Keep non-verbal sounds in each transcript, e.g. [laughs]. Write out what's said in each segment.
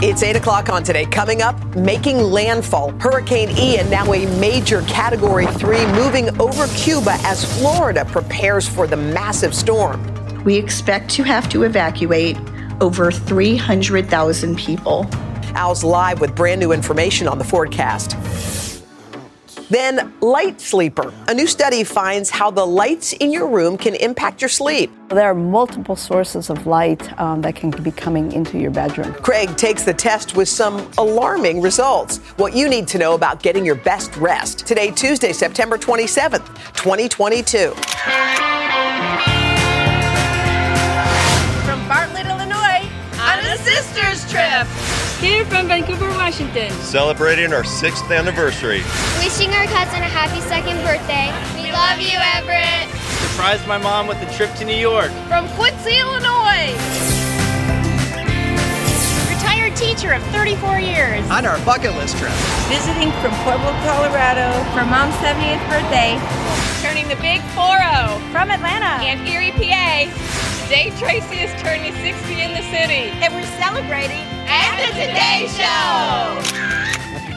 It's 8 o'clock on today. Coming up, making landfall. Hurricane Ian, now a major Category 3, moving over Cuba as Florida prepares for the massive storm. We expect to have to evacuate over 300,000 people. Al's live with brand new information on the forecast. Then, light sleeper. A new study finds how the lights in your room can impact your sleep. There are multiple sources of light um, that can be coming into your bedroom. Craig takes the test with some alarming results. What you need to know about getting your best rest. Today, Tuesday, September 27th, 2022. From Bartlett, Illinois, on a sister's trip. Here from Vancouver, Washington. Celebrating our sixth anniversary. Wishing our cousin a happy second birthday. We love you, Everett. Surprised my mom with a trip to New York. From Quincy, Illinois. Retired teacher of 34 years. On our bucket list trip. Visiting from Pueblo, Colorado for mom's 70th birthday. Turning the big 4-0. From Atlanta. And Erie, PA. Today, Tracy is turning 60 in the city. And we're celebrating at the Today Show.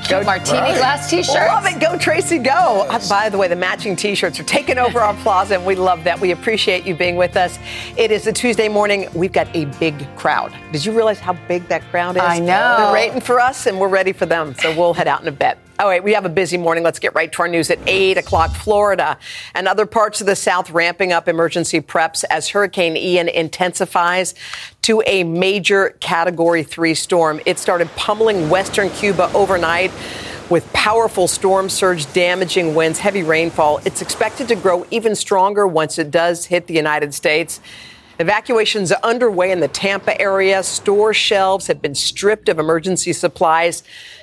Go martini right. glass t-shirts. Love it. Go Tracy, go. Uh, by the way, the matching t-shirts are taking over our plaza, and we love that. We appreciate you being with us. It is a Tuesday morning. We've got a big crowd. Did you realize how big that crowd is? I know. They're waiting for us, and we're ready for them. So we'll head out in a bit. All right, we have a busy morning. Let's get right to our news at 8 o'clock. Florida and other parts of the South ramping up emergency preps as Hurricane Ian intensifies to a major Category 3 storm. It started pummeling western Cuba overnight with powerful storm surge, damaging winds, heavy rainfall. It's expected to grow even stronger once it does hit the United States. Evacuations are underway in the Tampa area. Store shelves have been stripped of emergency supplies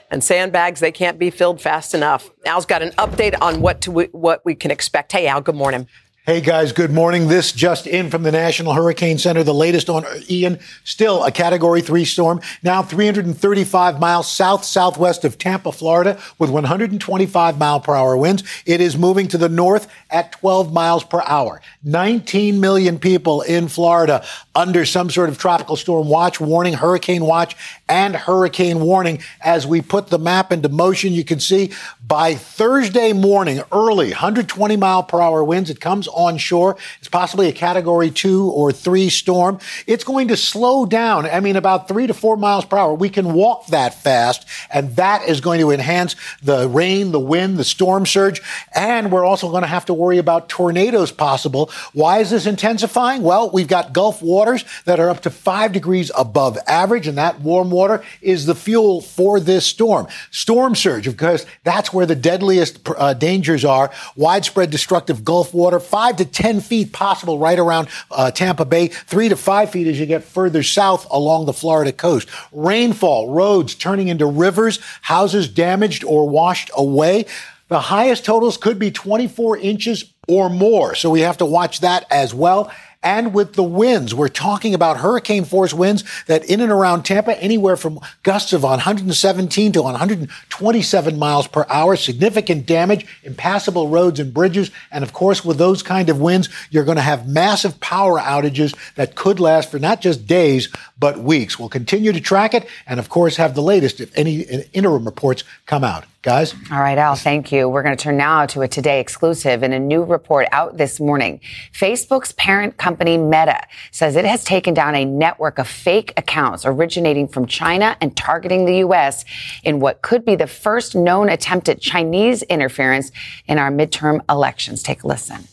and sandbags they can't be filled fast enough. Al's got an update on what to what we can expect. Hey Al, good morning. Hey guys, good morning. This just in from the National Hurricane Center, the latest on Ian, still a category three storm, now 335 miles south southwest of Tampa, Florida, with 125 mile per hour winds. It is moving to the north at 12 miles per hour. 19 million people in Florida under some sort of tropical storm watch, warning, hurricane watch, and hurricane warning. As we put the map into motion, you can see by Thursday morning, early, 120 mile per hour winds. It comes onshore. It's possibly a category two or three storm. It's going to slow down. I mean, about three to four miles per hour. We can walk that fast, and that is going to enhance the rain, the wind, the storm surge. And we're also going to have to worry about tornadoes possible. Why is this intensifying? Well, we've got Gulf waters that are up to five degrees above average, and that warm water is the fuel for this storm. Storm surge, because that's where the deadliest uh, dangers are. Widespread destructive Gulf water, five to 10 feet possible right around uh, Tampa Bay, three to five feet as you get further south along the Florida coast. Rainfall, roads turning into rivers, houses damaged or washed away. The highest totals could be 24 inches or more. So we have to watch that as well and with the winds. We're talking about hurricane force winds that in and around Tampa, anywhere from gusts of 117 to 127 miles per hour, significant damage, impassable roads and bridges. And of course, with those kind of winds, you're going to have massive power outages that could last for not just days, but weeks. We'll continue to track it and of course have the latest if any uh, interim reports come out. Guys? All right, Al, thank you. We're going to turn now to a Today exclusive. In a new report out this morning, Facebook's parent company Meta says it has taken down a network of fake accounts originating from China and targeting the U.S. in what could be the first known attempt at Chinese interference in our midterm elections. Take a listen.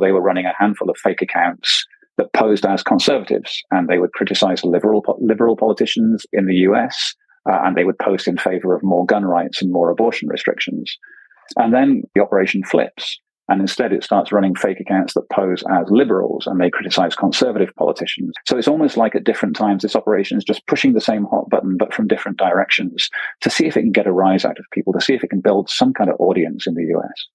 They were running a handful of fake accounts that posed as conservatives, and they would criticize liberal liberal politicians in the U.S uh, and they would post in favor of more gun rights and more abortion restrictions. And then the operation flips. And instead, it starts running fake accounts that pose as liberals and they criticize conservative politicians. So it's almost like at different times, this operation is just pushing the same hot button, but from different directions to see if it can get a rise out of people, to see if it can build some kind of audience in the US.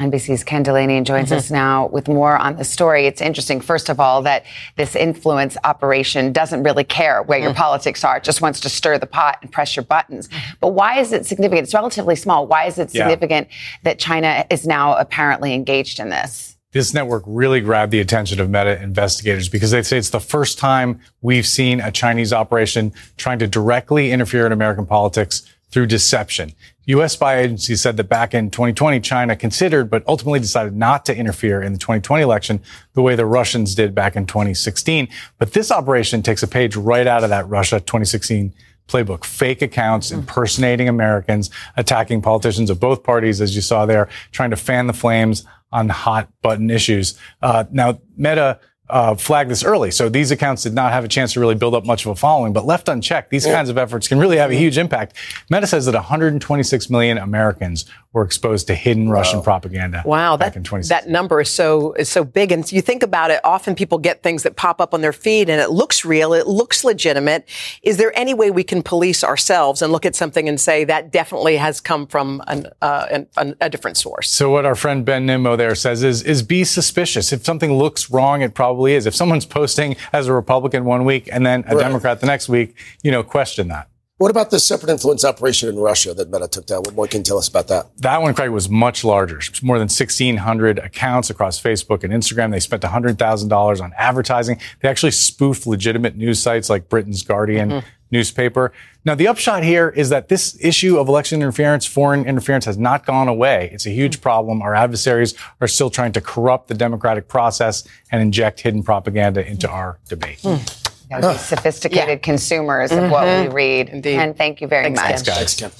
NBC's Ken Dilanian joins mm-hmm. us now with more on the story. It's interesting, first of all, that this influence operation doesn't really care where mm. your politics are. It just wants to stir the pot and press your buttons. But why is it significant? It's relatively small. Why is it significant yeah. that China is now apparently engaged in this? This network really grabbed the attention of Meta investigators because they say it's the first time we've seen a Chinese operation trying to directly interfere in American politics through deception. U.S. spy agencies said that back in 2020, China considered, but ultimately decided not to interfere in the 2020 election the way the Russians did back in 2016. But this operation takes a page right out of that Russia 2016 playbook. Fake accounts impersonating Americans, attacking politicians of both parties, as you saw there, trying to fan the flames on hot button issues. Uh, now, Meta uh, flagged this early. So these accounts did not have a chance to really build up much of a following, but left unchecked, these yeah. kinds of efforts can really have a huge impact. Meta says that 126 million Americans were exposed to hidden wow. Russian propaganda. Wow, back that, that number is so is so big. And you think about it, often people get things that pop up on their feed and it looks real, it looks legitimate. Is there any way we can police ourselves and look at something and say that definitely has come from an, uh, an, a different source? So what our friend Ben Nimmo there says is is be suspicious. If something looks wrong, it probably is. If someone's posting as a Republican one week and then a right. Democrat the next week, you know, question that. What about the separate influence operation in Russia that Meta took down? What more can you tell us about that? That one, Craig, was much larger. Was More than 1,600 accounts across Facebook and Instagram. They spent $100,000 on advertising. They actually spoofed legitimate news sites like Britain's Guardian mm-hmm. newspaper. Now, the upshot here is that this issue of election interference, foreign interference, has not gone away. It's a huge mm-hmm. problem. Our adversaries are still trying to corrupt the democratic process and inject hidden propaganda into our debate. Mm you know, sophisticated yeah. consumers mm-hmm. of what we mm-hmm. read. Indeed. And thank you very Thanks, much. Thanks, Kim.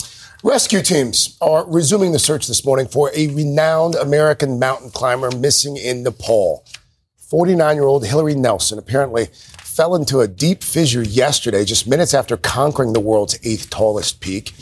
Rescue teams are resuming the search this morning for a renowned American mountain climber missing in Nepal. 49 year old Hilaree Nelson apparently fell into a deep fissure yesterday, just minutes after conquering the world's eighth tallest peak.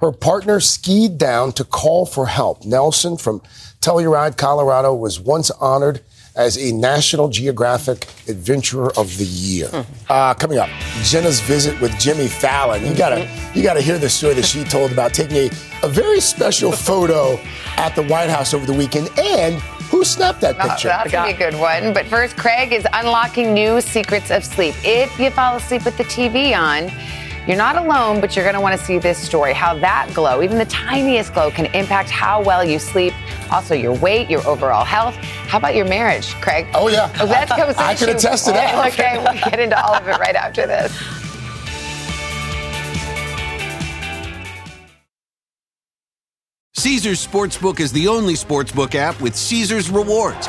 Her partner skied down to call for help. Nelson from Telluride, Colorado, was once honored as a National Geographic Adventurer of the Year. Mm-hmm. Uh, coming up, Jenna's visit with Jimmy Fallon. You gotta, you gotta hear the story that she told about taking a, a very special photo at the White House over the weekend and who snapped that picture? Oh, that's gonna be a good one. But first, Craig is unlocking new secrets of sleep. If you fall asleep with the TV on, you're not alone, but you're going to want to see this story how that glow, even the tiniest glow, can impact how well you sleep, also your weight, your overall health. How about your marriage, Craig? Oh, yeah. Oh, that comes I can attest to that. [laughs] okay, we'll get into all of it right after this. Caesars Sportsbook is the only sportsbook app with Caesars rewards.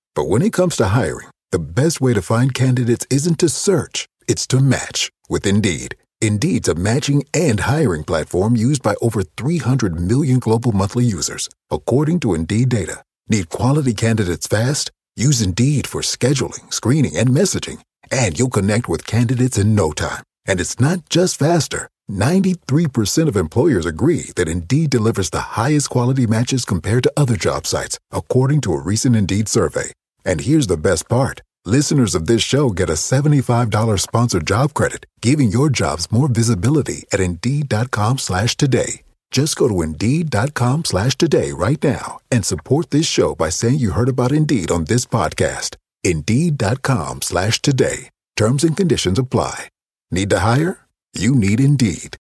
But when it comes to hiring, the best way to find candidates isn't to search, it's to match with Indeed. Indeed's a matching and hiring platform used by over 300 million global monthly users, according to Indeed data. Need quality candidates fast? Use Indeed for scheduling, screening, and messaging, and you'll connect with candidates in no time. And it's not just faster. 93% of employers agree that Indeed delivers the highest quality matches compared to other job sites, according to a recent Indeed survey. And here's the best part. Listeners of this show get a $75 sponsored job credit, giving your jobs more visibility at Indeed.com slash today. Just go to Indeed.com slash today right now and support this show by saying you heard about Indeed on this podcast. Indeed.com slash today. Terms and conditions apply. Need to hire? You need Indeed.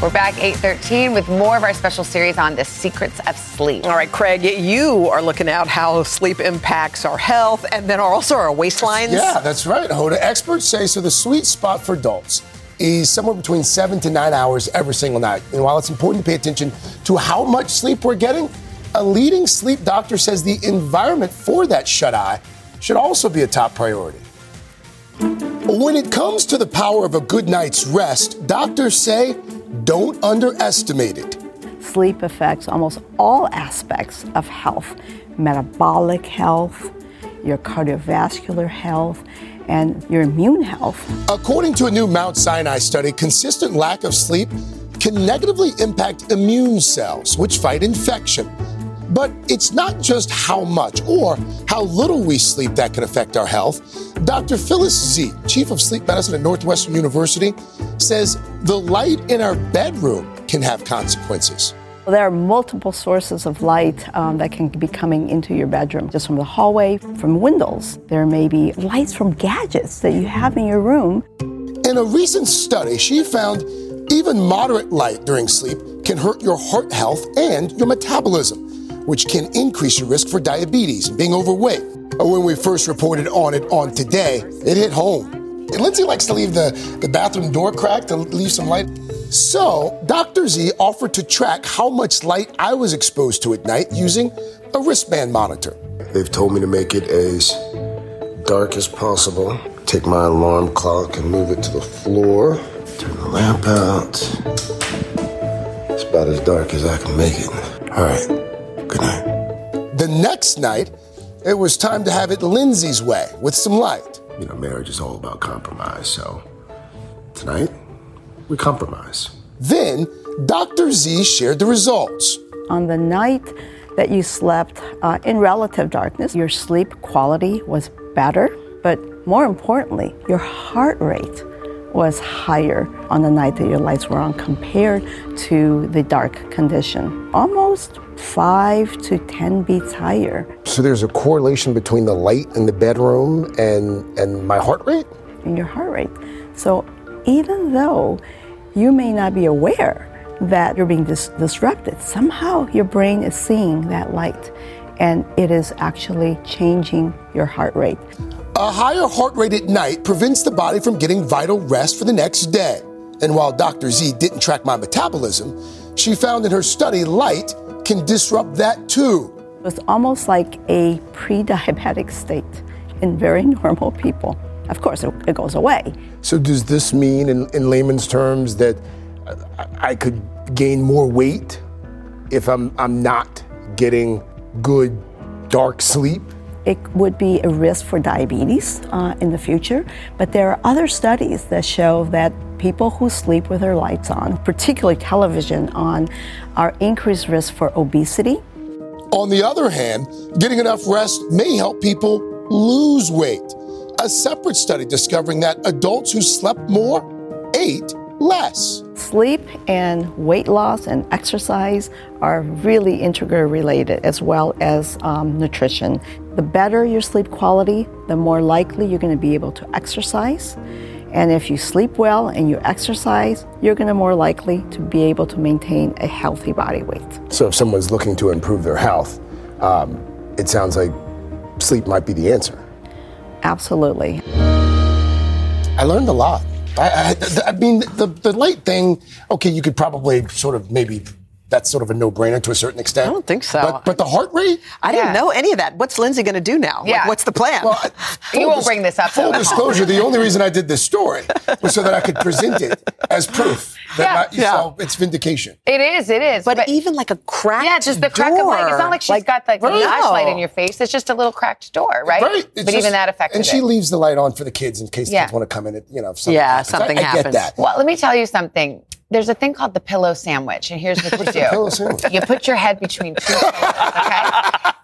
We're back 8:13 with more of our special series on the secrets of sleep. All right, Craig, you are looking at how sleep impacts our health and then also our waistlines. Yeah, that's right. Hoda, experts say so the sweet spot for adults is somewhere between seven to nine hours every single night. And while it's important to pay attention to how much sleep we're getting, a leading sleep doctor says the environment for that shut eye should also be a top priority. When it comes to the power of a good night's rest, doctors say don't underestimate it. Sleep affects almost all aspects of health metabolic health, your cardiovascular health, and your immune health. According to a new Mount Sinai study, consistent lack of sleep can negatively impact immune cells, which fight infection. But it's not just how much or how little we sleep that can affect our health. Dr. Phyllis Zee, chief of sleep medicine at Northwestern University, says the light in our bedroom can have consequences. There are multiple sources of light um, that can be coming into your bedroom, just from the hallway, from windows. There may be lights from gadgets that you have in your room. In a recent study, she found even moderate light during sleep can hurt your heart health and your metabolism, which can increase your risk for diabetes and being overweight. When we first reported on it on today, it hit home. And Lindsay likes to leave the, the bathroom door cracked to leave some light. So, Dr. Zee offered to track how much light I was exposed to at night using a wristband monitor. They've told me to make it as dark as possible. Take my alarm clock and move it to the floor. Turn the lamp out. It's about as dark as I can make it. All right. Good night. The next night, it was time to have it Lindsay's way with some light. You know, marriage is all about compromise, so tonight, we compromise. Then, Dr. Zee shared the results. On the night that you slept uh, in relative darkness, your sleep quality was better, but more importantly, your heart rate was higher on the night that your lights were on compared to the dark condition. Almost five to 10 beats higher. So there's a correlation between the light in the bedroom and, and my heart rate? And your heart rate. So even though you may not be aware that you're being dis- disrupted, somehow your brain is seeing that light and it is actually changing your heart rate. A higher heart rate at night prevents the body from getting vital rest for the next day. And while Dr. Zee didn't track my metabolism, she found in her study light can disrupt that too. It's almost like a pre diabetic state in very normal people. Of course, it, it, goes away. So, does this mean, in, in layman's terms, that I could gain more weight if I'm, I'm not getting good dark sleep? It would be a risk for diabetes uh, in the future, but there are other studies that show that people who sleep with their lights on, particularly television on, are increased risk for obesity. On the other hand, getting enough rest may help people lose weight. A separate study discovering that adults who slept more ate less. Sleep and weight loss and exercise are really integral related, as well as um, nutrition. The better your sleep quality, the more likely you're going to be able to exercise. And if you sleep well and you exercise, you're going to more likely to be able to maintain a healthy body weight. So if someone's looking to improve their health, um, it sounds like sleep might be the answer. Absolutely. I learned a lot. I, I, I mean, the, the light thing, okay, you could probably sort of maybe that's sort of a no-brainer to a certain extent. I don't think so. But, but the heart rate? I didn't know any of that. What's Lindsay going to do now? Yeah. Like, what's the plan? Well, [laughs] you won't dis- bring this up. Full though. disclosure: the only reason I did this story [laughs] was so that I could present it as proof. That Yeah. my, So it's vindication. It is, it is. But, even like a cracked Yeah, just the crack of light. It's not like she's Like, got like the no. flashlight in your face. It's just a little cracked door, right? Right. It's But just- even that affected her. And she it. leaves the light on for the kids in case Yeah. kids want to come in. And, you know, if something Yeah, happens. something I, I get that. Well, let me tell you something. There's a thing called the pillow sandwich, and here's what you [laughs] do. You put your head between two pillows, okay?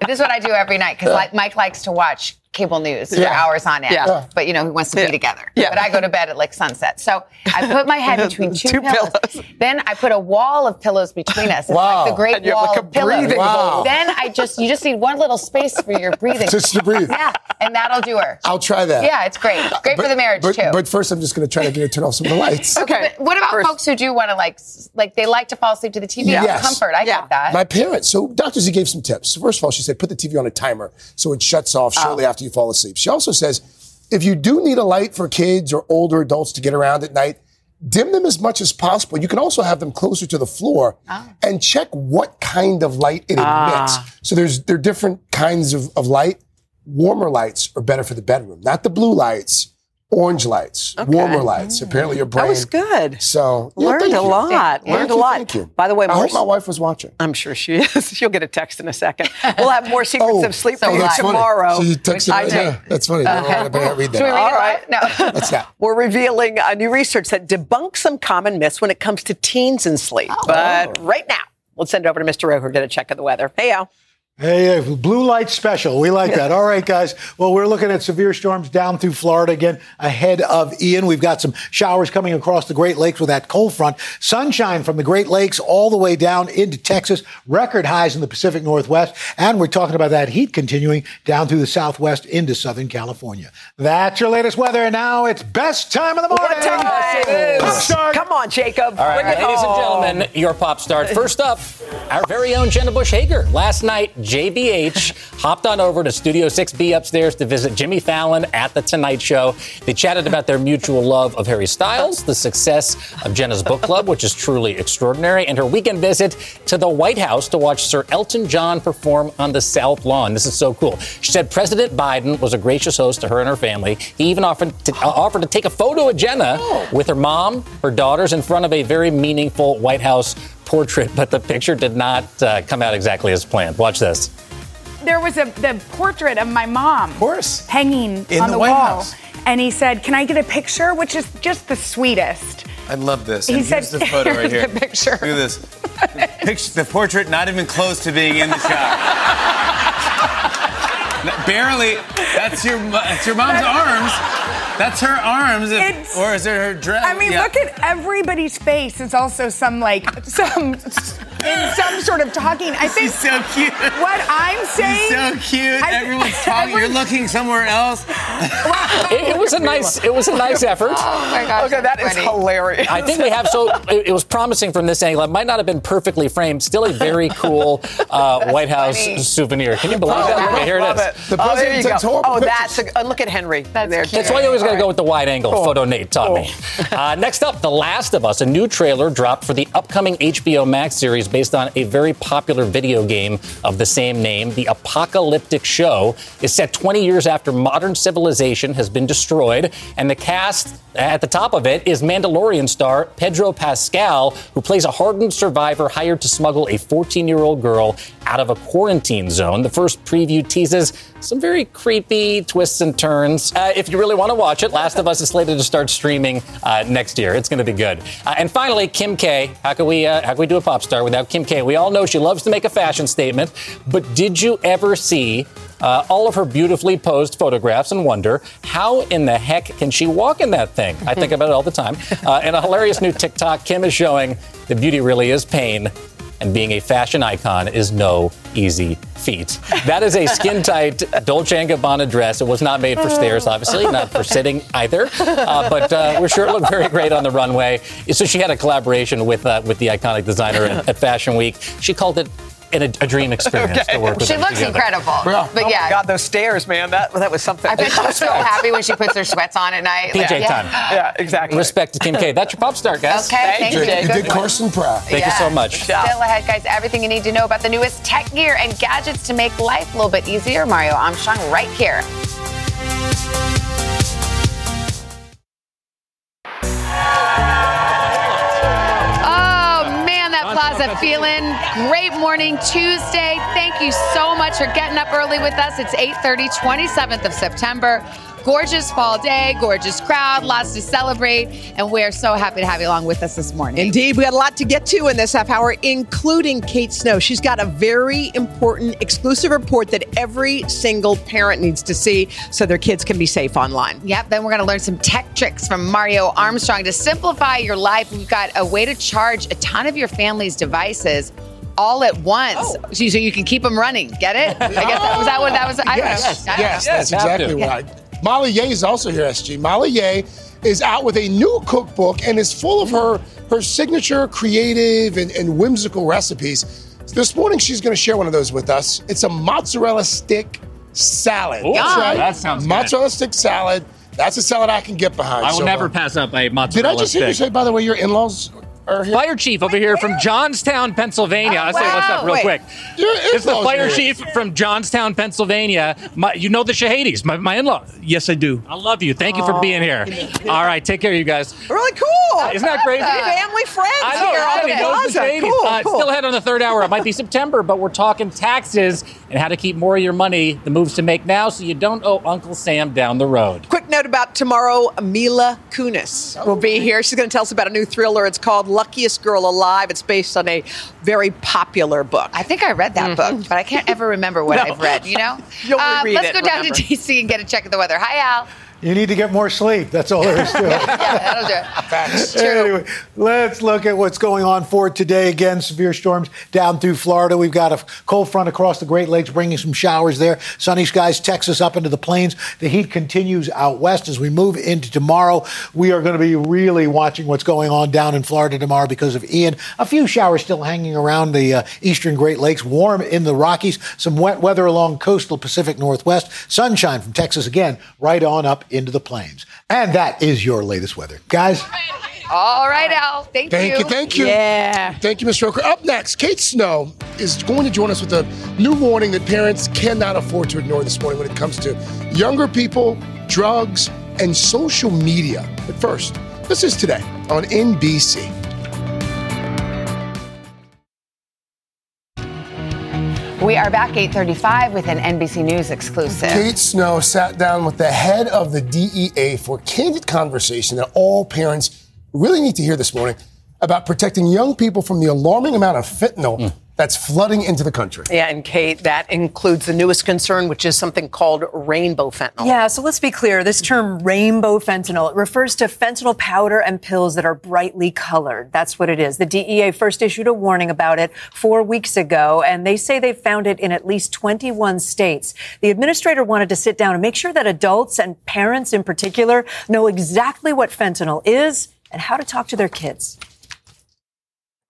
But this is what I do every night because like Mike likes to watch cable news for Yeah. hours on end. Yeah. But you know, he wants to Yeah. be together. Yeah. But I go to bed at like sunset. So I put my head [laughs] between two, Two pillows. pillows. Then I put a wall of pillows between us. It's Wow. like the great And you have wall like a of pillows. Wow. Then I just you just need one little space for your breathing. Just to breathe. Yeah. And that'll do her. I'll try that. Yeah, it's great. Great for the marriage but, too. But first, I'm just going to try to get her to turn off some of the lights. Okay. But what about First- folks who do want to like, like they like to fall asleep to the TV Yes. for comfort? I Yeah. get that. My parents, so Dr. Zee gave some tips. First of all, she said put the TV on a timer so it shuts off oh. shortly after you fall asleep. She also says if you do need a light for kids or older adults to get around at night, dim them as much as possible. You can also have them closer to the floor and check what kind of light it emits. Ah. So there's there are different kinds of, of light. Warmer lights are better for the bedroom, not the blue lights. Orange lights, warmer lights. Apparently, your brain. That was good. So yeah, Learned a you. lot. Thank Learned you, a lot. Thank you. By the way, I hope my wife was watching. I'm sure she is. [laughs] She'll get a text in a second. We'll have more secrets Oh, of sleep oh, for you that's funny. tomorrow. She texted me. Yeah, that's funny. I better not read that. Should we read All right. No. [laughs] What's that? We're revealing a new research that debunks some common myths when it comes to teens and sleep. Oh. But right now, let's send it over to Mr. Roker, get a check of the weather. Hey, Al. Hey, blue light special. We like that. All right, guys. Well, we're looking at severe storms down through Florida again ahead of Ian. We've got some showers coming across the Great Lakes with that cold front. Sunshine from the Great Lakes all the way down into Texas. Record highs in the Pacific Northwest. And we're talking about that heat continuing down through the Southwest into Southern California. That's your latest weather. And now it's best time of the morning. What time it Pop start. Come on, Jacob. All right, Bring it ladies and oh. gentlemen, your pop start. First up, our very own Jenna Bush Hager. Last night, JBH hopped on over to Studio 6B upstairs to visit Jimmy Fallon at The Tonight Show. They chatted about their mutual love of Harry Styles, the success of Jenna's book club, which is truly extraordinary, and her weekend visit to the White House to watch Sir Elton John perform on the South Lawn. This is so cool. She said President Biden was a gracious host to her and her family. He even offered to, uh, offered to take a photo of Jenna with her mom, her daughters, in front of a very meaningful White House portrait, but the picture did not uh, come out exactly as planned. Watch this. there was a the portrait of my mom, of course, hanging In on the the, White wall, House. and he said, "Can I get a picture?" Which is just the sweetest. I love this. He and said- here's the photo right here. the picture. Look at this. The, picture, the portrait not even close to being in the shot. [laughs] Barely. That's your that's your mom's arms. That's her arms. if- or is it her dress? I mean, Yeah. look at everybody's face. It's also some like some in some sort of talking. I think She's so cute. What I'm saying. She's so cute. I- Everyone's [laughs] talking. You're looking somewhere else. It, it was a nice, it was a [laughs] nice effort. Oh my gosh. Okay, that is hilarious. I think we have so it, it was promising from this angle. It might not have been perfectly framed. Still a very [laughs] cool uh, White House funny. souvenir. Can you believe Oh, that? Okay, here it love is. it. oh, there you go. Oh, that's a, uh, look at Henry. That's, there. That's why you always got to go with the wide angle. Photo Nate taught me. [laughs] Uh, next up, The Last of Us. A new trailer dropped for the upcoming HBO Max series based on a very popular video game of the same name. The apocalyptic show is set 20 years after modern civilization has been destroyed, and the cast at the top of it is Mandalorian star Pedro Pascal, who plays a hardened survivor hired to smuggle a 14 year old girl out of a quarantine zone. The first preview teases some very creepy twists and turns. Uh, if you really want to watch it, Last of Us is slated to start streaming uh, next year. It's going to be good. Uh, and finally, Kim K. How can we uh, how can we do a pop star without Kim K? We all know she loves to make a fashion statement, but did you ever see? Uh, all of her beautifully posed photographs and wonder how in the heck can she walk in that thing? I think about it all the time. Uh, in a hilarious new TikTok, Kim is showing the beauty really is pain and being a fashion icon is no easy feat. That is a skin tight Dolce & Gabbana dress. It was not made for stairs, obviously, not for sitting either. Uh, but uh, we're sure it looked very great on the runway. So she had a collaboration with uh, with the iconic designer at, at Fashion Week. She called it an, a dream experience to work with She looks together. incredible. But oh yeah. my God, those stairs, man. That that was something. I bet she's so [laughs] happy when she puts her sweats on at night. PJ Like, time. Yeah, exactly. Respect to Kim K. That's your pop star, guys. Okay, thank you. You Good did. Carson proud. Thank you so much. Still ahead, guys. Everything you need to know about the newest tech gear and gadgets to make life a little bit easier. Mario Armstrong right here. That plaza feeling. Great morning Tuesday. Thank you so much for getting up early with us. It's 8:30, 27th of September. Gorgeous fall day, gorgeous crowd, lots to celebrate, and we're so happy to have you along with us this morning. Indeed, we got a lot to get to in this half hour, including Kate Snow. She's got a very important exclusive report that every single parent needs to see so their kids can be safe online. Yep, then we're going to learn some tech tricks from Mario Armstrong to simplify your life. We've got a way to charge a ton of your family's devices all at once oh. so, so you can keep them running. Get it? [laughs] I guess that was that what that was. I don't know. Yes, I don't yes, that's exactly right. Molly Yeh is also here, SG. Molly Yeh is out with a new cookbook and is full of her her signature creative and, and whimsical recipes. This morning, she's going to share one of those with us. It's a mozzarella stick salad. Ooh, That's right. that sounds good. Mozzarella stick salad. That's a salad I can get behind. I will so, never uh, pass up a mozzarella. Stick. Did I just hear you say, by the way, your in-laws? Fire chief over here from Johnstown, Pennsylvania. I'll say what's up real Wait. quick. Your This is the fire are chief from Johnstown, Pennsylvania. My, you know the Shahadis, my, my in-law. Yes, I do. I love you. Thank you for being here. All right, take care, you guys. Really cool. Isn't that crazy? Family friends I know. here on everybody the knows the plaza. Shahadis. Cool, Uh, cool. Still ahead on the third hour. It might be September, but we're talking taxes and how to keep more of your money, the moves to make now so you don't owe Uncle Sam down the road. Quick note about tomorrow. Mila Kunis will be here. She's going to tell us about a new thriller. It's called Luckiest Girl Alive. It's based on a very popular book. I think I read that book, but I can't ever remember what [laughs] No. I've read, you know? [laughs] You'll Uh, reread let's it, go down remember. to DC and get a check of the weather. Hi, Al. You need to get more sleep. That's all there is to [laughs] it. yeah, that'll do it. Facts. Anyway, let's look at what's going on for today. Again, severe storms down through Florida. We've got a cold front across the Great Lakes bringing some showers there. Sunny skies, Texas up into the plains. The heat continues out west as we move into tomorrow. We are going to be really watching what's going on down in Florida tomorrow because of Ian. A few showers still hanging around the uh, eastern Great Lakes, warm in the Rockies, some wet weather along coastal Pacific Northwest, sunshine from Texas again, right on up into the plains. And that is your latest weather. Guys, All right, Al. Thank, Thank you, thank you. Yeah. Thank you, Mr. Roker. Up next, Kate Snow is going to join us with a new warning that parents cannot afford to ignore this morning when it comes to younger people, drugs, and social media. But first, this is today on NBC. We are back 8:35 with an NBC News exclusive. Kate Snow sat down with the head of the DEA for candid conversation that all parents really need to hear this morning about protecting young people from the alarming amount of fentanyl that's flooding into the country. Yeah, and Kate, that includes the newest concern, which is something called rainbow fentanyl. Yeah, so let's be clear. This term rainbow fentanyl it refers to fentanyl powder and pills that are brightly colored. That's what it is. The DEA first issued a warning about it four weeks ago, and they say they've found it in at least 21 states. The administrator wanted to sit down and make sure that adults and parents in particular know exactly what fentanyl is and how to talk to their kids.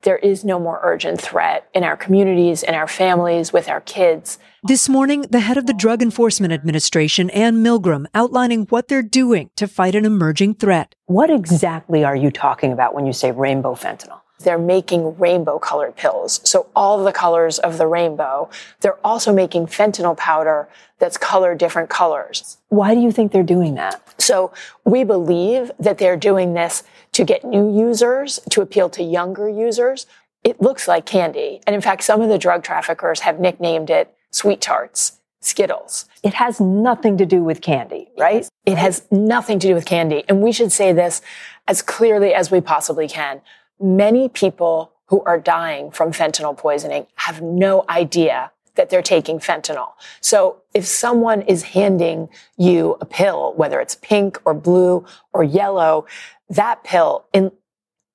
There is no more urgent threat in our communities, in our families, with our kids. This morning, the head of the Drug Enforcement Administration, Ann Milgram, outlining what they're doing to fight an emerging threat. What exactly are you talking about when you say rainbow fentanyl? They're making rainbow colored pills. So all the colors of the rainbow. They're also making fentanyl powder that's colored different colors. Why do you think they're doing that? So we believe that they're doing this to get new users, to appeal to younger users. It looks like candy. And in fact, some of the drug traffickers have nicknamed it sweet tarts, Skittles. It has nothing to do with candy, right? It has nothing to do with candy. And we should say this as clearly as we possibly can. Many people who are dying from fentanyl poisoning have no idea that they're taking fentanyl. So if someone is handing you a pill, whether it's pink or blue or yellow, that pill in,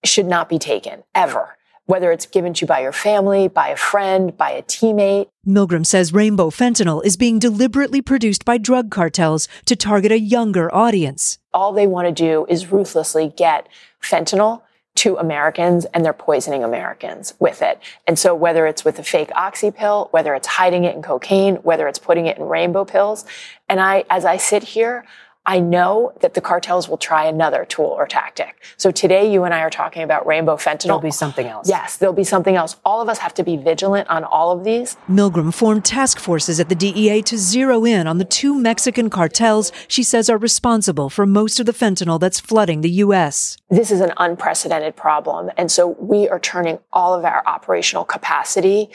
should not be taken ever. Whether it's given to you by your family, by a friend, by a teammate. Milgram says rainbow fentanyl is being deliberately produced by drug cartels to target a younger audience. All they want to do is ruthlessly get fentanyl to Americans and they're poisoning Americans with it. And so whether it's with a fake oxy pill, whether it's hiding it in cocaine, whether it's putting it in rainbow pills, and I as I sit here, I know that the cartels will try another tool or tactic. So today you and I are talking about rainbow fentanyl. There'll be something else. Yes, there'll be something else. All of us have to be vigilant on all of these. Milgram formed task forces at the DEA to zero in on the two Mexican cartels she says are responsible for most of the fentanyl that's flooding the U.S. This is an unprecedented problem. And so we are turning all of our operational capacity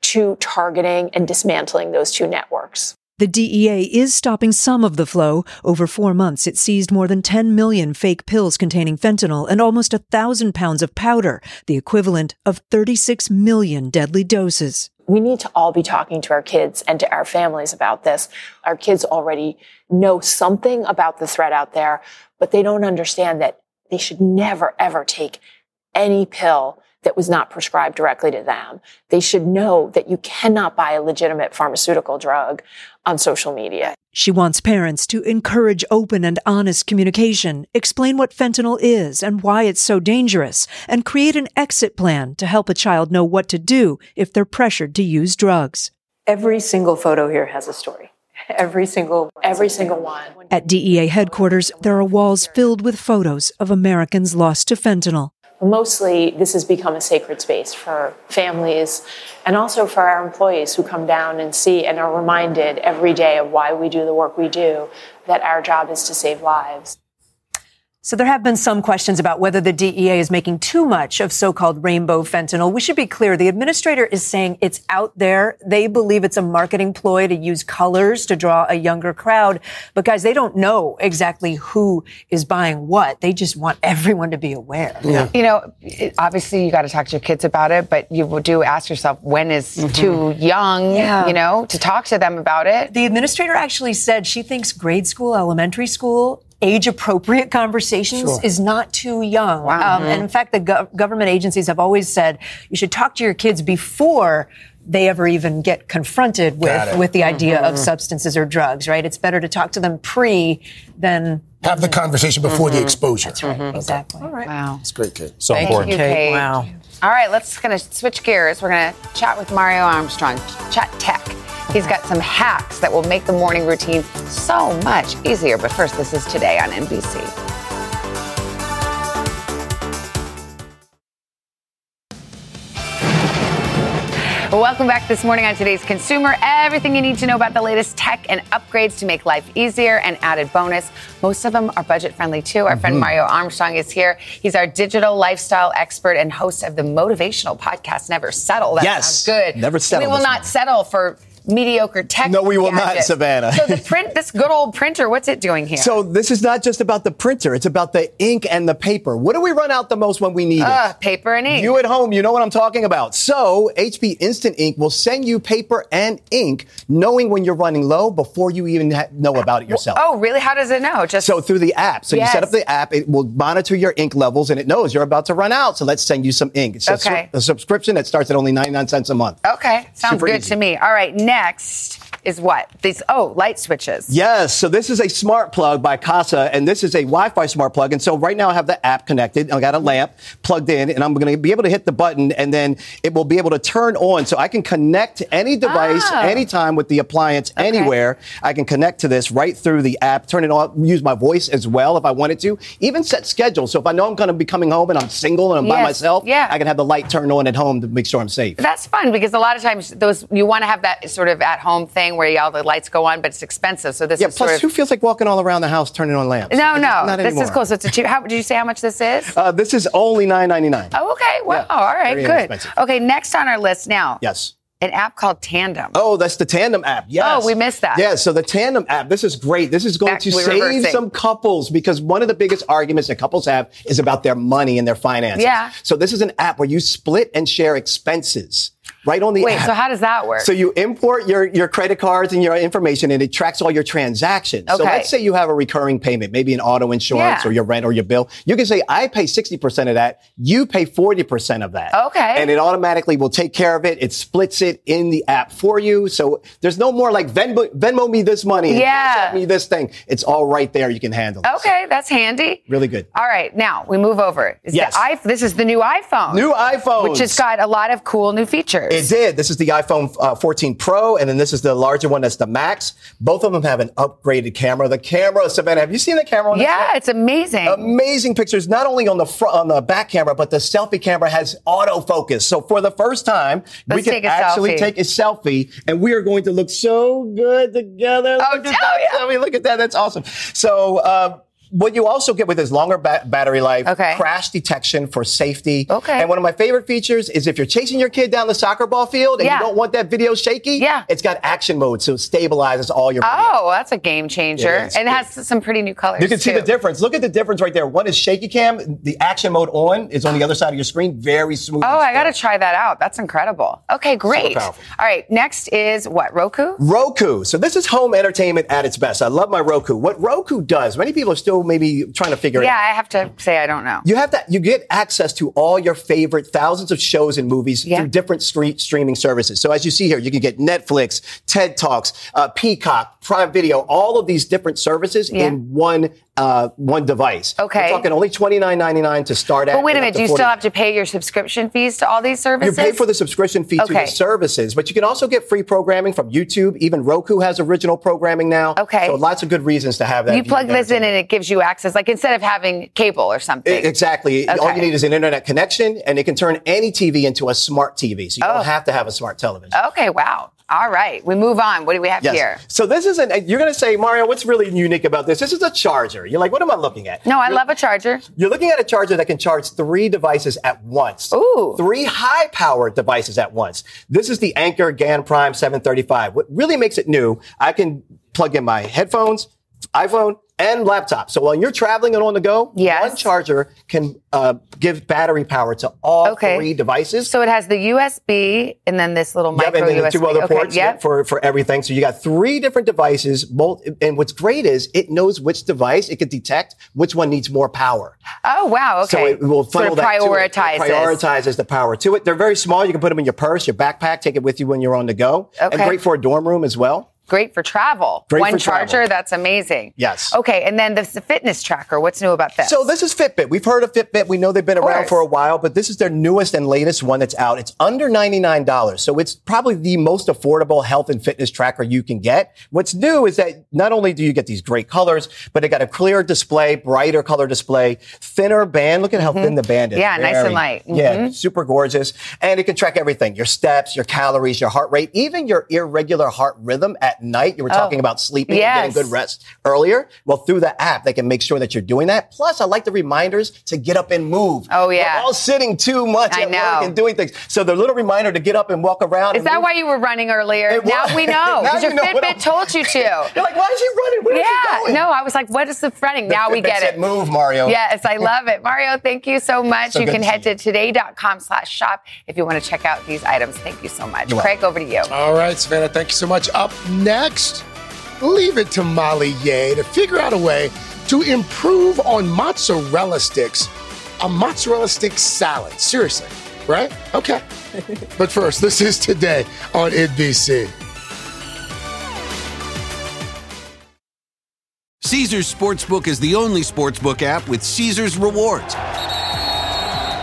to targeting and dismantling those two networks. The DEA is stopping some of the flow. Over four months, it seized more than 10 million fake pills containing fentanyl and almost a thousand pounds of powder, the equivalent of 36 million deadly doses. We need to all be talking to our kids and to our families about this. Our kids already know something about the threat out there, but they don't understand that they should never, ever take any pill that was not prescribed directly to them. They should know that you cannot buy a legitimate pharmaceutical drug on social media. She wants parents to encourage open and honest communication, explain what fentanyl is and why it's so dangerous, and create an exit plan to help a child know what to do if they're pressured to use drugs. Every single photo here has a story. Every single Every single one. At DEA headquarters, there are walls filled with photos of Americans lost to fentanyl. Mostly, this has become a sacred space for families and also for our employees who come down and see and are reminded every day of why we do the work we do, that our job is to save lives. So there have been some questions about whether the DEA is making too much of so-called rainbow fentanyl. We should be clear. The administrator is saying it's out there. They believe it's a marketing ploy to use colors to draw a younger crowd. But guys, they don't know exactly who is buying what. They just want everyone to be aware. Yeah. You know, obviously you got to talk to your kids about it, but you do ask yourself when is mm-hmm. too young, Yeah. you know, to talk to them about it. The administrator actually said she thinks grade school, elementary school, age appropriate conversations Sure. is not too young. Wow. Um, and in fact, the gov- government agencies have always said you should talk to your kids before they ever even get confronted with, with the idea of Mhm. substances or drugs, right? It's better to talk to them pre than Have the conversation before the Mhm. exposure. That's right. Exactly. All right. Wow. It's great, Kate. So Thank important. you, Kate. Wow. All right, let's gonna switch gears. We're gonna chat with Mario Armstrong, chat tech. He's got some hacks that will make the morning routine so much easier. But first, this is today on NBC. Welcome back this morning on today's Consumer. Everything you need to know about the latest tech and upgrades to make life easier and added bonus. Most of them are budget friendly too. Our friend Mm-hmm. Mario Armstrong is here. He's our digital lifestyle expert and host of the motivational podcast Never Settle. That Yes. sounds good. Never settle We will not settle for mediocre tech. No, we will not. Savannah. So the print, this good old printer, what's it doing here? So this is not just about the printer; it's about the ink and the paper. What do we run out the most when we need Uh, it? paper and ink. You at home, you know what I'm talking about. So HP Instant Ink will send you paper and ink, knowing when you're running low before you even ha- know about it yourself. Oh, really? How does it know? Just So through the app. So you set up the app, it will monitor your ink levels and it knows you're about to run out. So let's send you some ink. It's a, sur- Okay. a subscription that starts at only 99 cents a month. Okay, sounds Super good easy. to me. All right, next is what? These oh, light switches. Yes. So this is a smart plug by Kasa, and this is a Wi-Fi smart plug. And so right now I have the app connected. I got a lamp plugged in, and I'm going to be able to hit the button, and then it will be able to turn on. So I can connect any device Oh. anytime with the appliance anywhere. I can connect to this right through the app, turn it on, use my voice as well if I wanted to. Even set schedules. So if I know I'm going to be coming home and I'm single and I'm by myself, Yeah. I can have the light turned on at home to make sure I'm safe. That's fun because a lot of times those you want to have that sort of at home thing where all the lights go on, but it's expensive. So this Yeah. is Plus, sort of who feels like walking all around the house turning on lamps? no, It's no. This anymore. is cool. So it's a cheap. How did you say how much this is? Uh, this is only $9.99. Oh, okay. Wow. All right. Good. Okay. Next on our list now. Yes. An app called Tandem. Oh, that's the Tandem app. Yes. Oh, we missed that. Yeah, so the Tandem app, this is great. This is going to save reversing. some couples because one of the biggest arguments that couples have is about their money and their finances. Yeah. So this is an app where you split and share expenses right on the Wait. app. So how does that work? So you import your, your credit cards and your information and it tracks all your transactions. Okay. So let's say you have a recurring payment, maybe an auto insurance Yeah. or your rent or your bill. You can say, I pay 60% of that. You pay 40% of that. Okay. And it automatically will take care of it. It splits it in the app for you. So there's no more like Venmo, Venmo me this money. Yeah. Me this thing. It's all right there. You can handle it. okay, that's handy. Really good. All right, now we move over. Is Yes. The i- this is the new iPhone. New iPhone. Which has got a lot of cool new features. It did. This is the iPhone uh, 14 Pro, and then this is the larger one. That's the Max. Both of them have an upgraded camera. The camera, Savannah, have you seen the camera? Yeah, one? it's amazing. Amazing pictures, not only on the front, on the back camera, but the selfie camera has autofocus. So for the first time, we Let's can take actually selfie. take a selfie, and we are going to look so good together. Oh, Look that. yeah. I mean, look at that. That's awesome. So. Uh, what you also get with is longer ba- battery life, Okay. crash detection for safety. Okay. And one of my favorite features is if you're chasing your kid down the soccer ball field and Yeah. you don't want that video shaky, Yeah. it's got action mode, so it stabilizes all your. Oh, that's a game changer. Is. and it has some pretty new colors. You can see too. the difference. Look at the difference right there. One is shaky cam. The action mode on is on the other side of your screen. Very smooth. Oh, I got to try that out. That's incredible. Okay, great. All right, next is what? Roku? Roku. So this is home entertainment at its best. I love my Roku. What Roku does, many people are still maybe trying to figure it Yeah. I have to say I don't know. You have that. You get access to all your favorite thousands of shows and movies Yeah. through different street streaming services. So as you see here, you can get Netflix, TED Talks, uh, Peacock, Prime Video, all of these different services Yeah. in one uh, one device. Okay. We're talking only twenty nine ninety nine to start at. But wait a minute, do you 40 still have to pay your subscription fees to all these services? You pay for the subscription fee to Okay. the services, but you can also get free programming from YouTube. Even Roku has original programming now. Okay. So lots of good reasons to have that. you plug this in and it gives you access, like instead of having cable or something. E- Exactly. All you need is an internet connection, and it can turn any TV into a smart TV. So you Oh. don't have to have a smart television. Okay, wow. All right, we move on. What do we have Yes. here? So this is an. Uh, you're going to say, Mario, what's really unique about this? This is a charger. You're like, what am I looking at? No, I You're- love a charger. You're looking at a charger that can charge three devices at once. Ooh. Three high powered devices at once. This is the Anker GaN Prime 735. What really makes it new, I can plug in my headphones, iPhone, and laptop. So while you're traveling and on the go, yes. one charger can uh, give battery power to all Okay. three devices. So it has the USB and then this little Yep, micro and then the USB. two other okay, ports yep. yep, for, for everything. So you got three different devices, both. And what's great is it knows which device it can detect which one needs more power. Oh wow. Okay. So it will funnel sort of that to it. It prioritizes. prioritizes the power to it. They're very small. You can put them in your purse, your backpack, take it with you when you're on the go. okay. And great for a dorm room as well. Great for travel. Great One for travel. charger. That's amazing. Yes. Okay, and then the, the fitness tracker. What's new about this? So this is Fitbit. We've heard of Fitbit. We know they've been around for a while, but this is their newest and latest one that's out. It's under $99. So it's probably the most affordable health and fitness tracker you can get. What's new is that not only do you get these great colors, but it got a clear display, brighter color display, thinner band. Look at how thin the band is. Mm-hmm. Yeah, nice and light. Yeah, Mhm. super gorgeous. And it can track everything, your steps, your calories, your heart rate, even your irregular heart rhythm at night. You were Oh. talking about sleeping Yes. and getting good rest earlier. Well, through the app, they can make sure that you're doing that. Plus, I like the reminders to get up and move. Oh, yeah. We're all sitting too much I at know. work and doing things. So the little reminder to get up and walk around. Is that move- why you were running earlier? It now was. we [laughs] know Now because your know Fitbit told you to. [laughs] You're like, why is she running? Where is she yeah, going? no, I was like, what is the running? The now we get said it. move, Mario. Yes, I love it. [laughs] Mario, thank you so much. So you good can to head to today.com slash shop if you want to check out these items. Thank you so much. You're Craig, over to you. All right, Savannah, thank you so much. Up next, leave it to Molly Yeh to figure out a way to improve on mozzarella sticks, a mozzarella stick salad. Seriously, right? Okay. [laughs] but first, this is today on NBC. Caesar's Sportsbook is the only sportsbook app with Caesar's rewards.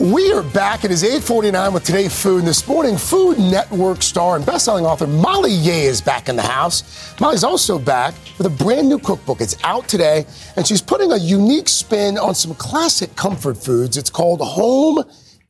We are back. It is 849 with Today Food. And this morning, Food Network star and best-selling author Molly Yeh is back in the house. Molly's also back with a brand new cookbook. It's out today, and she's putting a unique spin on some classic comfort foods. It's called Home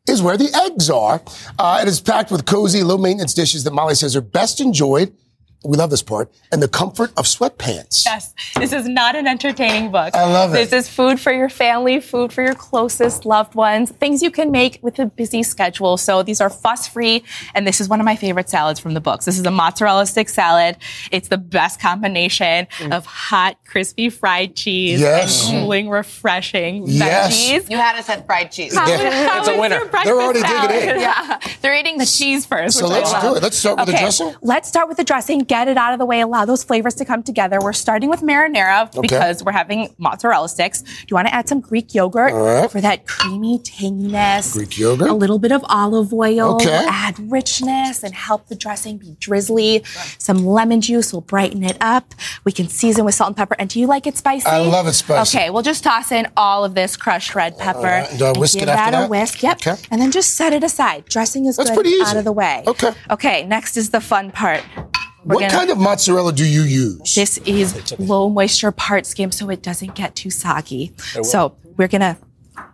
is Where the Eggs Are. Uh, it is packed with cozy, low-maintenance dishes that Molly says are best enjoyed. We love this part. And the comfort of sweatpants. Yes, this is not an entertaining book. I love it. This is food for your family, food for your closest loved ones, things you can make with a busy schedule. So these are fuss free, and this is one of my favorite salads from the books. This is a mozzarella stick salad. It's the best combination mm. of hot, crispy fried cheese Yes. and cooling, refreshing Yes. veggies. You had us at fried cheese. How- Yeah. how It's a winner. They're already digging in. [laughs] Yeah, they're eating the cheese first. So which let's love. do it. Let's start with the Okay, dressing. Let's start with the dressing. Get it out of the way. Allow those flavors to come together. We're starting with marinara Okay. because we're having mozzarella sticks. Do you want to add some Greek yogurt right. for that creamy tanginess? Greek yogurt. A little bit of olive oil. Okay. Add richness and help the dressing be drizzly. Some lemon juice will brighten it up. We can season with salt and pepper. And do you like it spicy? I love it spicy. Okay, we'll just toss in all of this crushed red pepper. Right. Do I whisk it after that a whisk. Yep. Okay. And then just set it aside. Dressing is That's good pretty easy. out of the way. Okay. Okay, next is the fun part. We're What gonna- kind of mozzarella do you use? This is low moisture part skim so it doesn't get too soggy. So we're gonna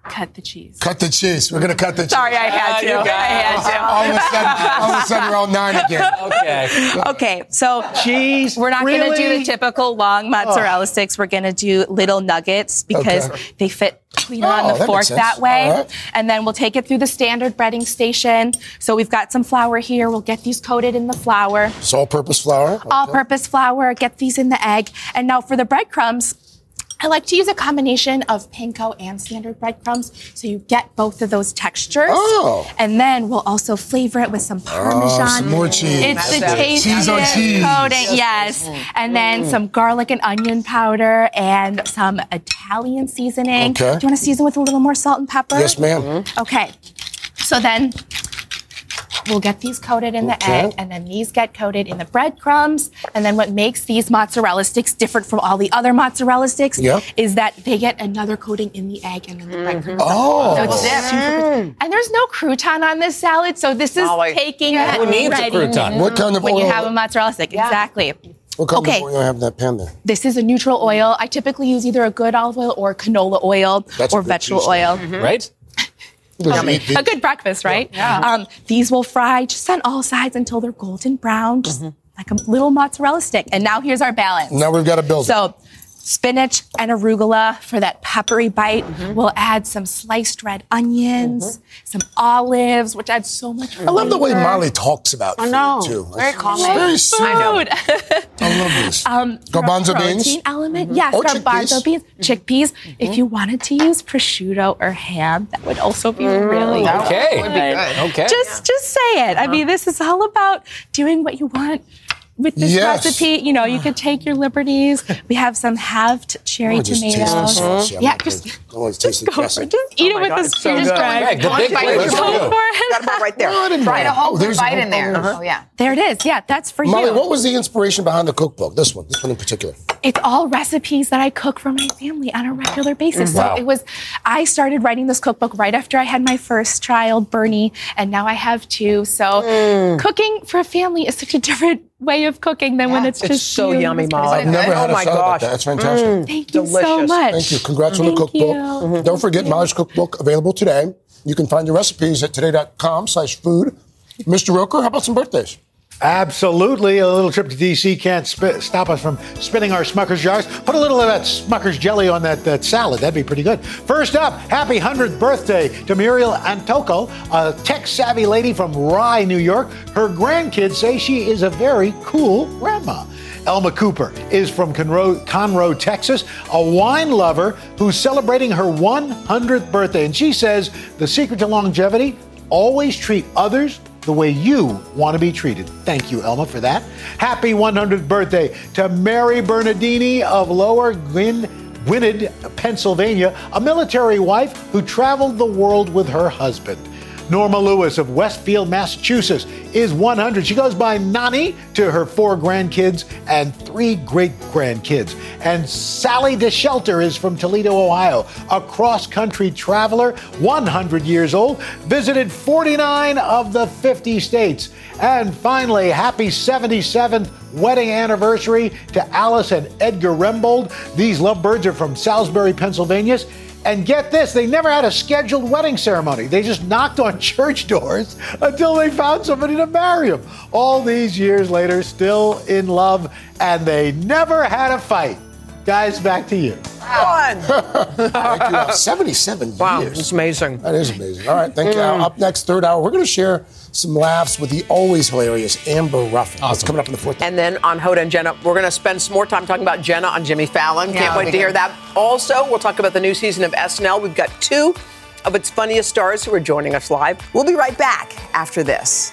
cut the cheese. Cut the cheese. We're gonna cut the cheese. Sorry, I had ah, to. I had to. [laughs] All of a sudden, all of a sudden, you're on nine again. Okay. Okay, so cheese. We're not going to do the typical long mozzarella sticks. We're going to do little nuggets because Okay. they fit cleaner Oh, on that the makes fork sense. that way. All right. And then we'll take it through the standard breading station. So we've got some flour here. We'll get these coated in the flour. It's all-purpose flour. All-purpose flour. Get these in the egg. And now for the breadcrumbs. I like to use a combination of panko and standard breadcrumbs so you get both of those textures. Oh. And then we'll also flavor it with some Parmesan. Oh, some more cheese. It's the it. Cheese on cheese. coating, yes. And then Mm. some garlic and onion powder and some Italian seasoning. Okay. Do you want to season with a little more salt and pepper? Yes, ma'am. Okay. So then we'll get these coated in the Okay. egg, and then these get coated in the breadcrumbs. And then what makes these mozzarella sticks different from all the other mozzarella sticks Yep. is that they get another coating in the egg and then the breadcrumbs. Mm-hmm. Oh. So it's super- mm. and there's no crouton on this salad, so this is taking it Who needs a crouton? What kind of oil? when you have a mozzarella stick. Exactly. What kind Okay. of oil you have in that pan there? This is a neutral oil. I typically use either a good olive oil or canola oil That's or good vegetable juice, oil. Mm-hmm. Right? Yummy. A good breakfast, right? Um, these will fry just on all sides until they're golden brown, just like a little mozzarella stick. And now here's our balance. Now we've got to build it. So, spinach and arugula for that peppery bite. Mm-hmm. We'll add some sliced red onions, mm-hmm. some olives, which adds so much. I love the way flavor. Molly talks about I food, know. too. Very It's calming. Very sweet. I know. [laughs] I love this. Um, Garbanzo protein beans? element, yes, Or garbanzo chickpeas? beans, mm-hmm. chickpeas. If you wanted to use prosciutto or ham, that would also be mm, really Mm. Okay. good. Would be good. Okay. Just, just say it. I uh-huh. mean, this is all about doing what you want. With this Yes. recipe, you know, you could take your liberties. We have some halved cherry Oh, just taste tomatoes. sauce. Yeah, yeah, not just I taste the go for dressing. it. Just eat it with the spoon. Just go in. The big bite. flavor. Just Let's go go. for it. Got about right there. No, I didn't Try know. it a whole Oh, there's a bite in there. uh-huh. Oh yeah. There it is. Yeah, that's for Molly, you. Molly, what was the inspiration behind the cookbook? This one, this one in particular. It's all recipes that I cook for my family on a regular basis. Wow. So it was, I started writing this cookbook right after I had my first child, Bernie, and now I have two. So cooking for a family is such a different way of cooking than when it's It's just so you. yummy, Molly. I've never Oh a my salad like gosh. that. That's fantastic. Mm, Thank you so delicious. much. Thank you. Congrats on the cookbook. you. Mhm. Don't forget Molly's cookbook available today. You can find your recipes at today.com slash food. Mr. Roker, how about some birthdays? Absolutely. A little trip to D.C. can't sp- stop us from spinning our Smucker's jars. Put a little of that Smucker's jelly on that, that salad. That'd be pretty good. First up, happy 100th birthday to Muriel Antoko, a tech savvy lady from Rye, New York. Her grandkids say she is a very cool grandma. Elma Cooper is from Conroe, Conroe, Texas, a wine lover who's celebrating her 100th birthday. And she says the secret to longevity always treat others the way you want to be treated. Thank you, Elma, for that. Happy 100th birthday to Mary Bernardini of Lower Gwyn. Gwynedd, Pennsylvania, a military wife who traveled the world with her husband. Norma Lewis of Westfield, Massachusetts is 100. She goes by Nani to her four grandkids and three great grandkids. And Sally DeShelter is from Toledo, Ohio, a cross country traveler, 100 years old, visited 49 of the 50 states. And finally, happy 77th wedding anniversary to Alice and Edgar Rembold. These lovebirds are from Salisbury, Pennsylvania. And get this, they never had a scheduled wedding ceremony. They just knocked on [laughs] church doors until they found somebody to marry them. All these years later, still in love, and they never had a fight. Guys, back to you. Fun. [laughs] Thank you. 77 Wow, years. it's amazing. That is amazing. All right, thank you. Mm. Up next, third hour, we're going to share some laughs with the always hilarious Amber Ruffin. That's coming up in the fourth. And then on Hoda and Jenna, we're going to spend some more time talking about Jenna on Jimmy Fallon. Yeah, Can't wait be to hear that. Also, we'll talk about the new season of SNL. We've got two of its funniest stars who are joining us live. We'll be right back after this.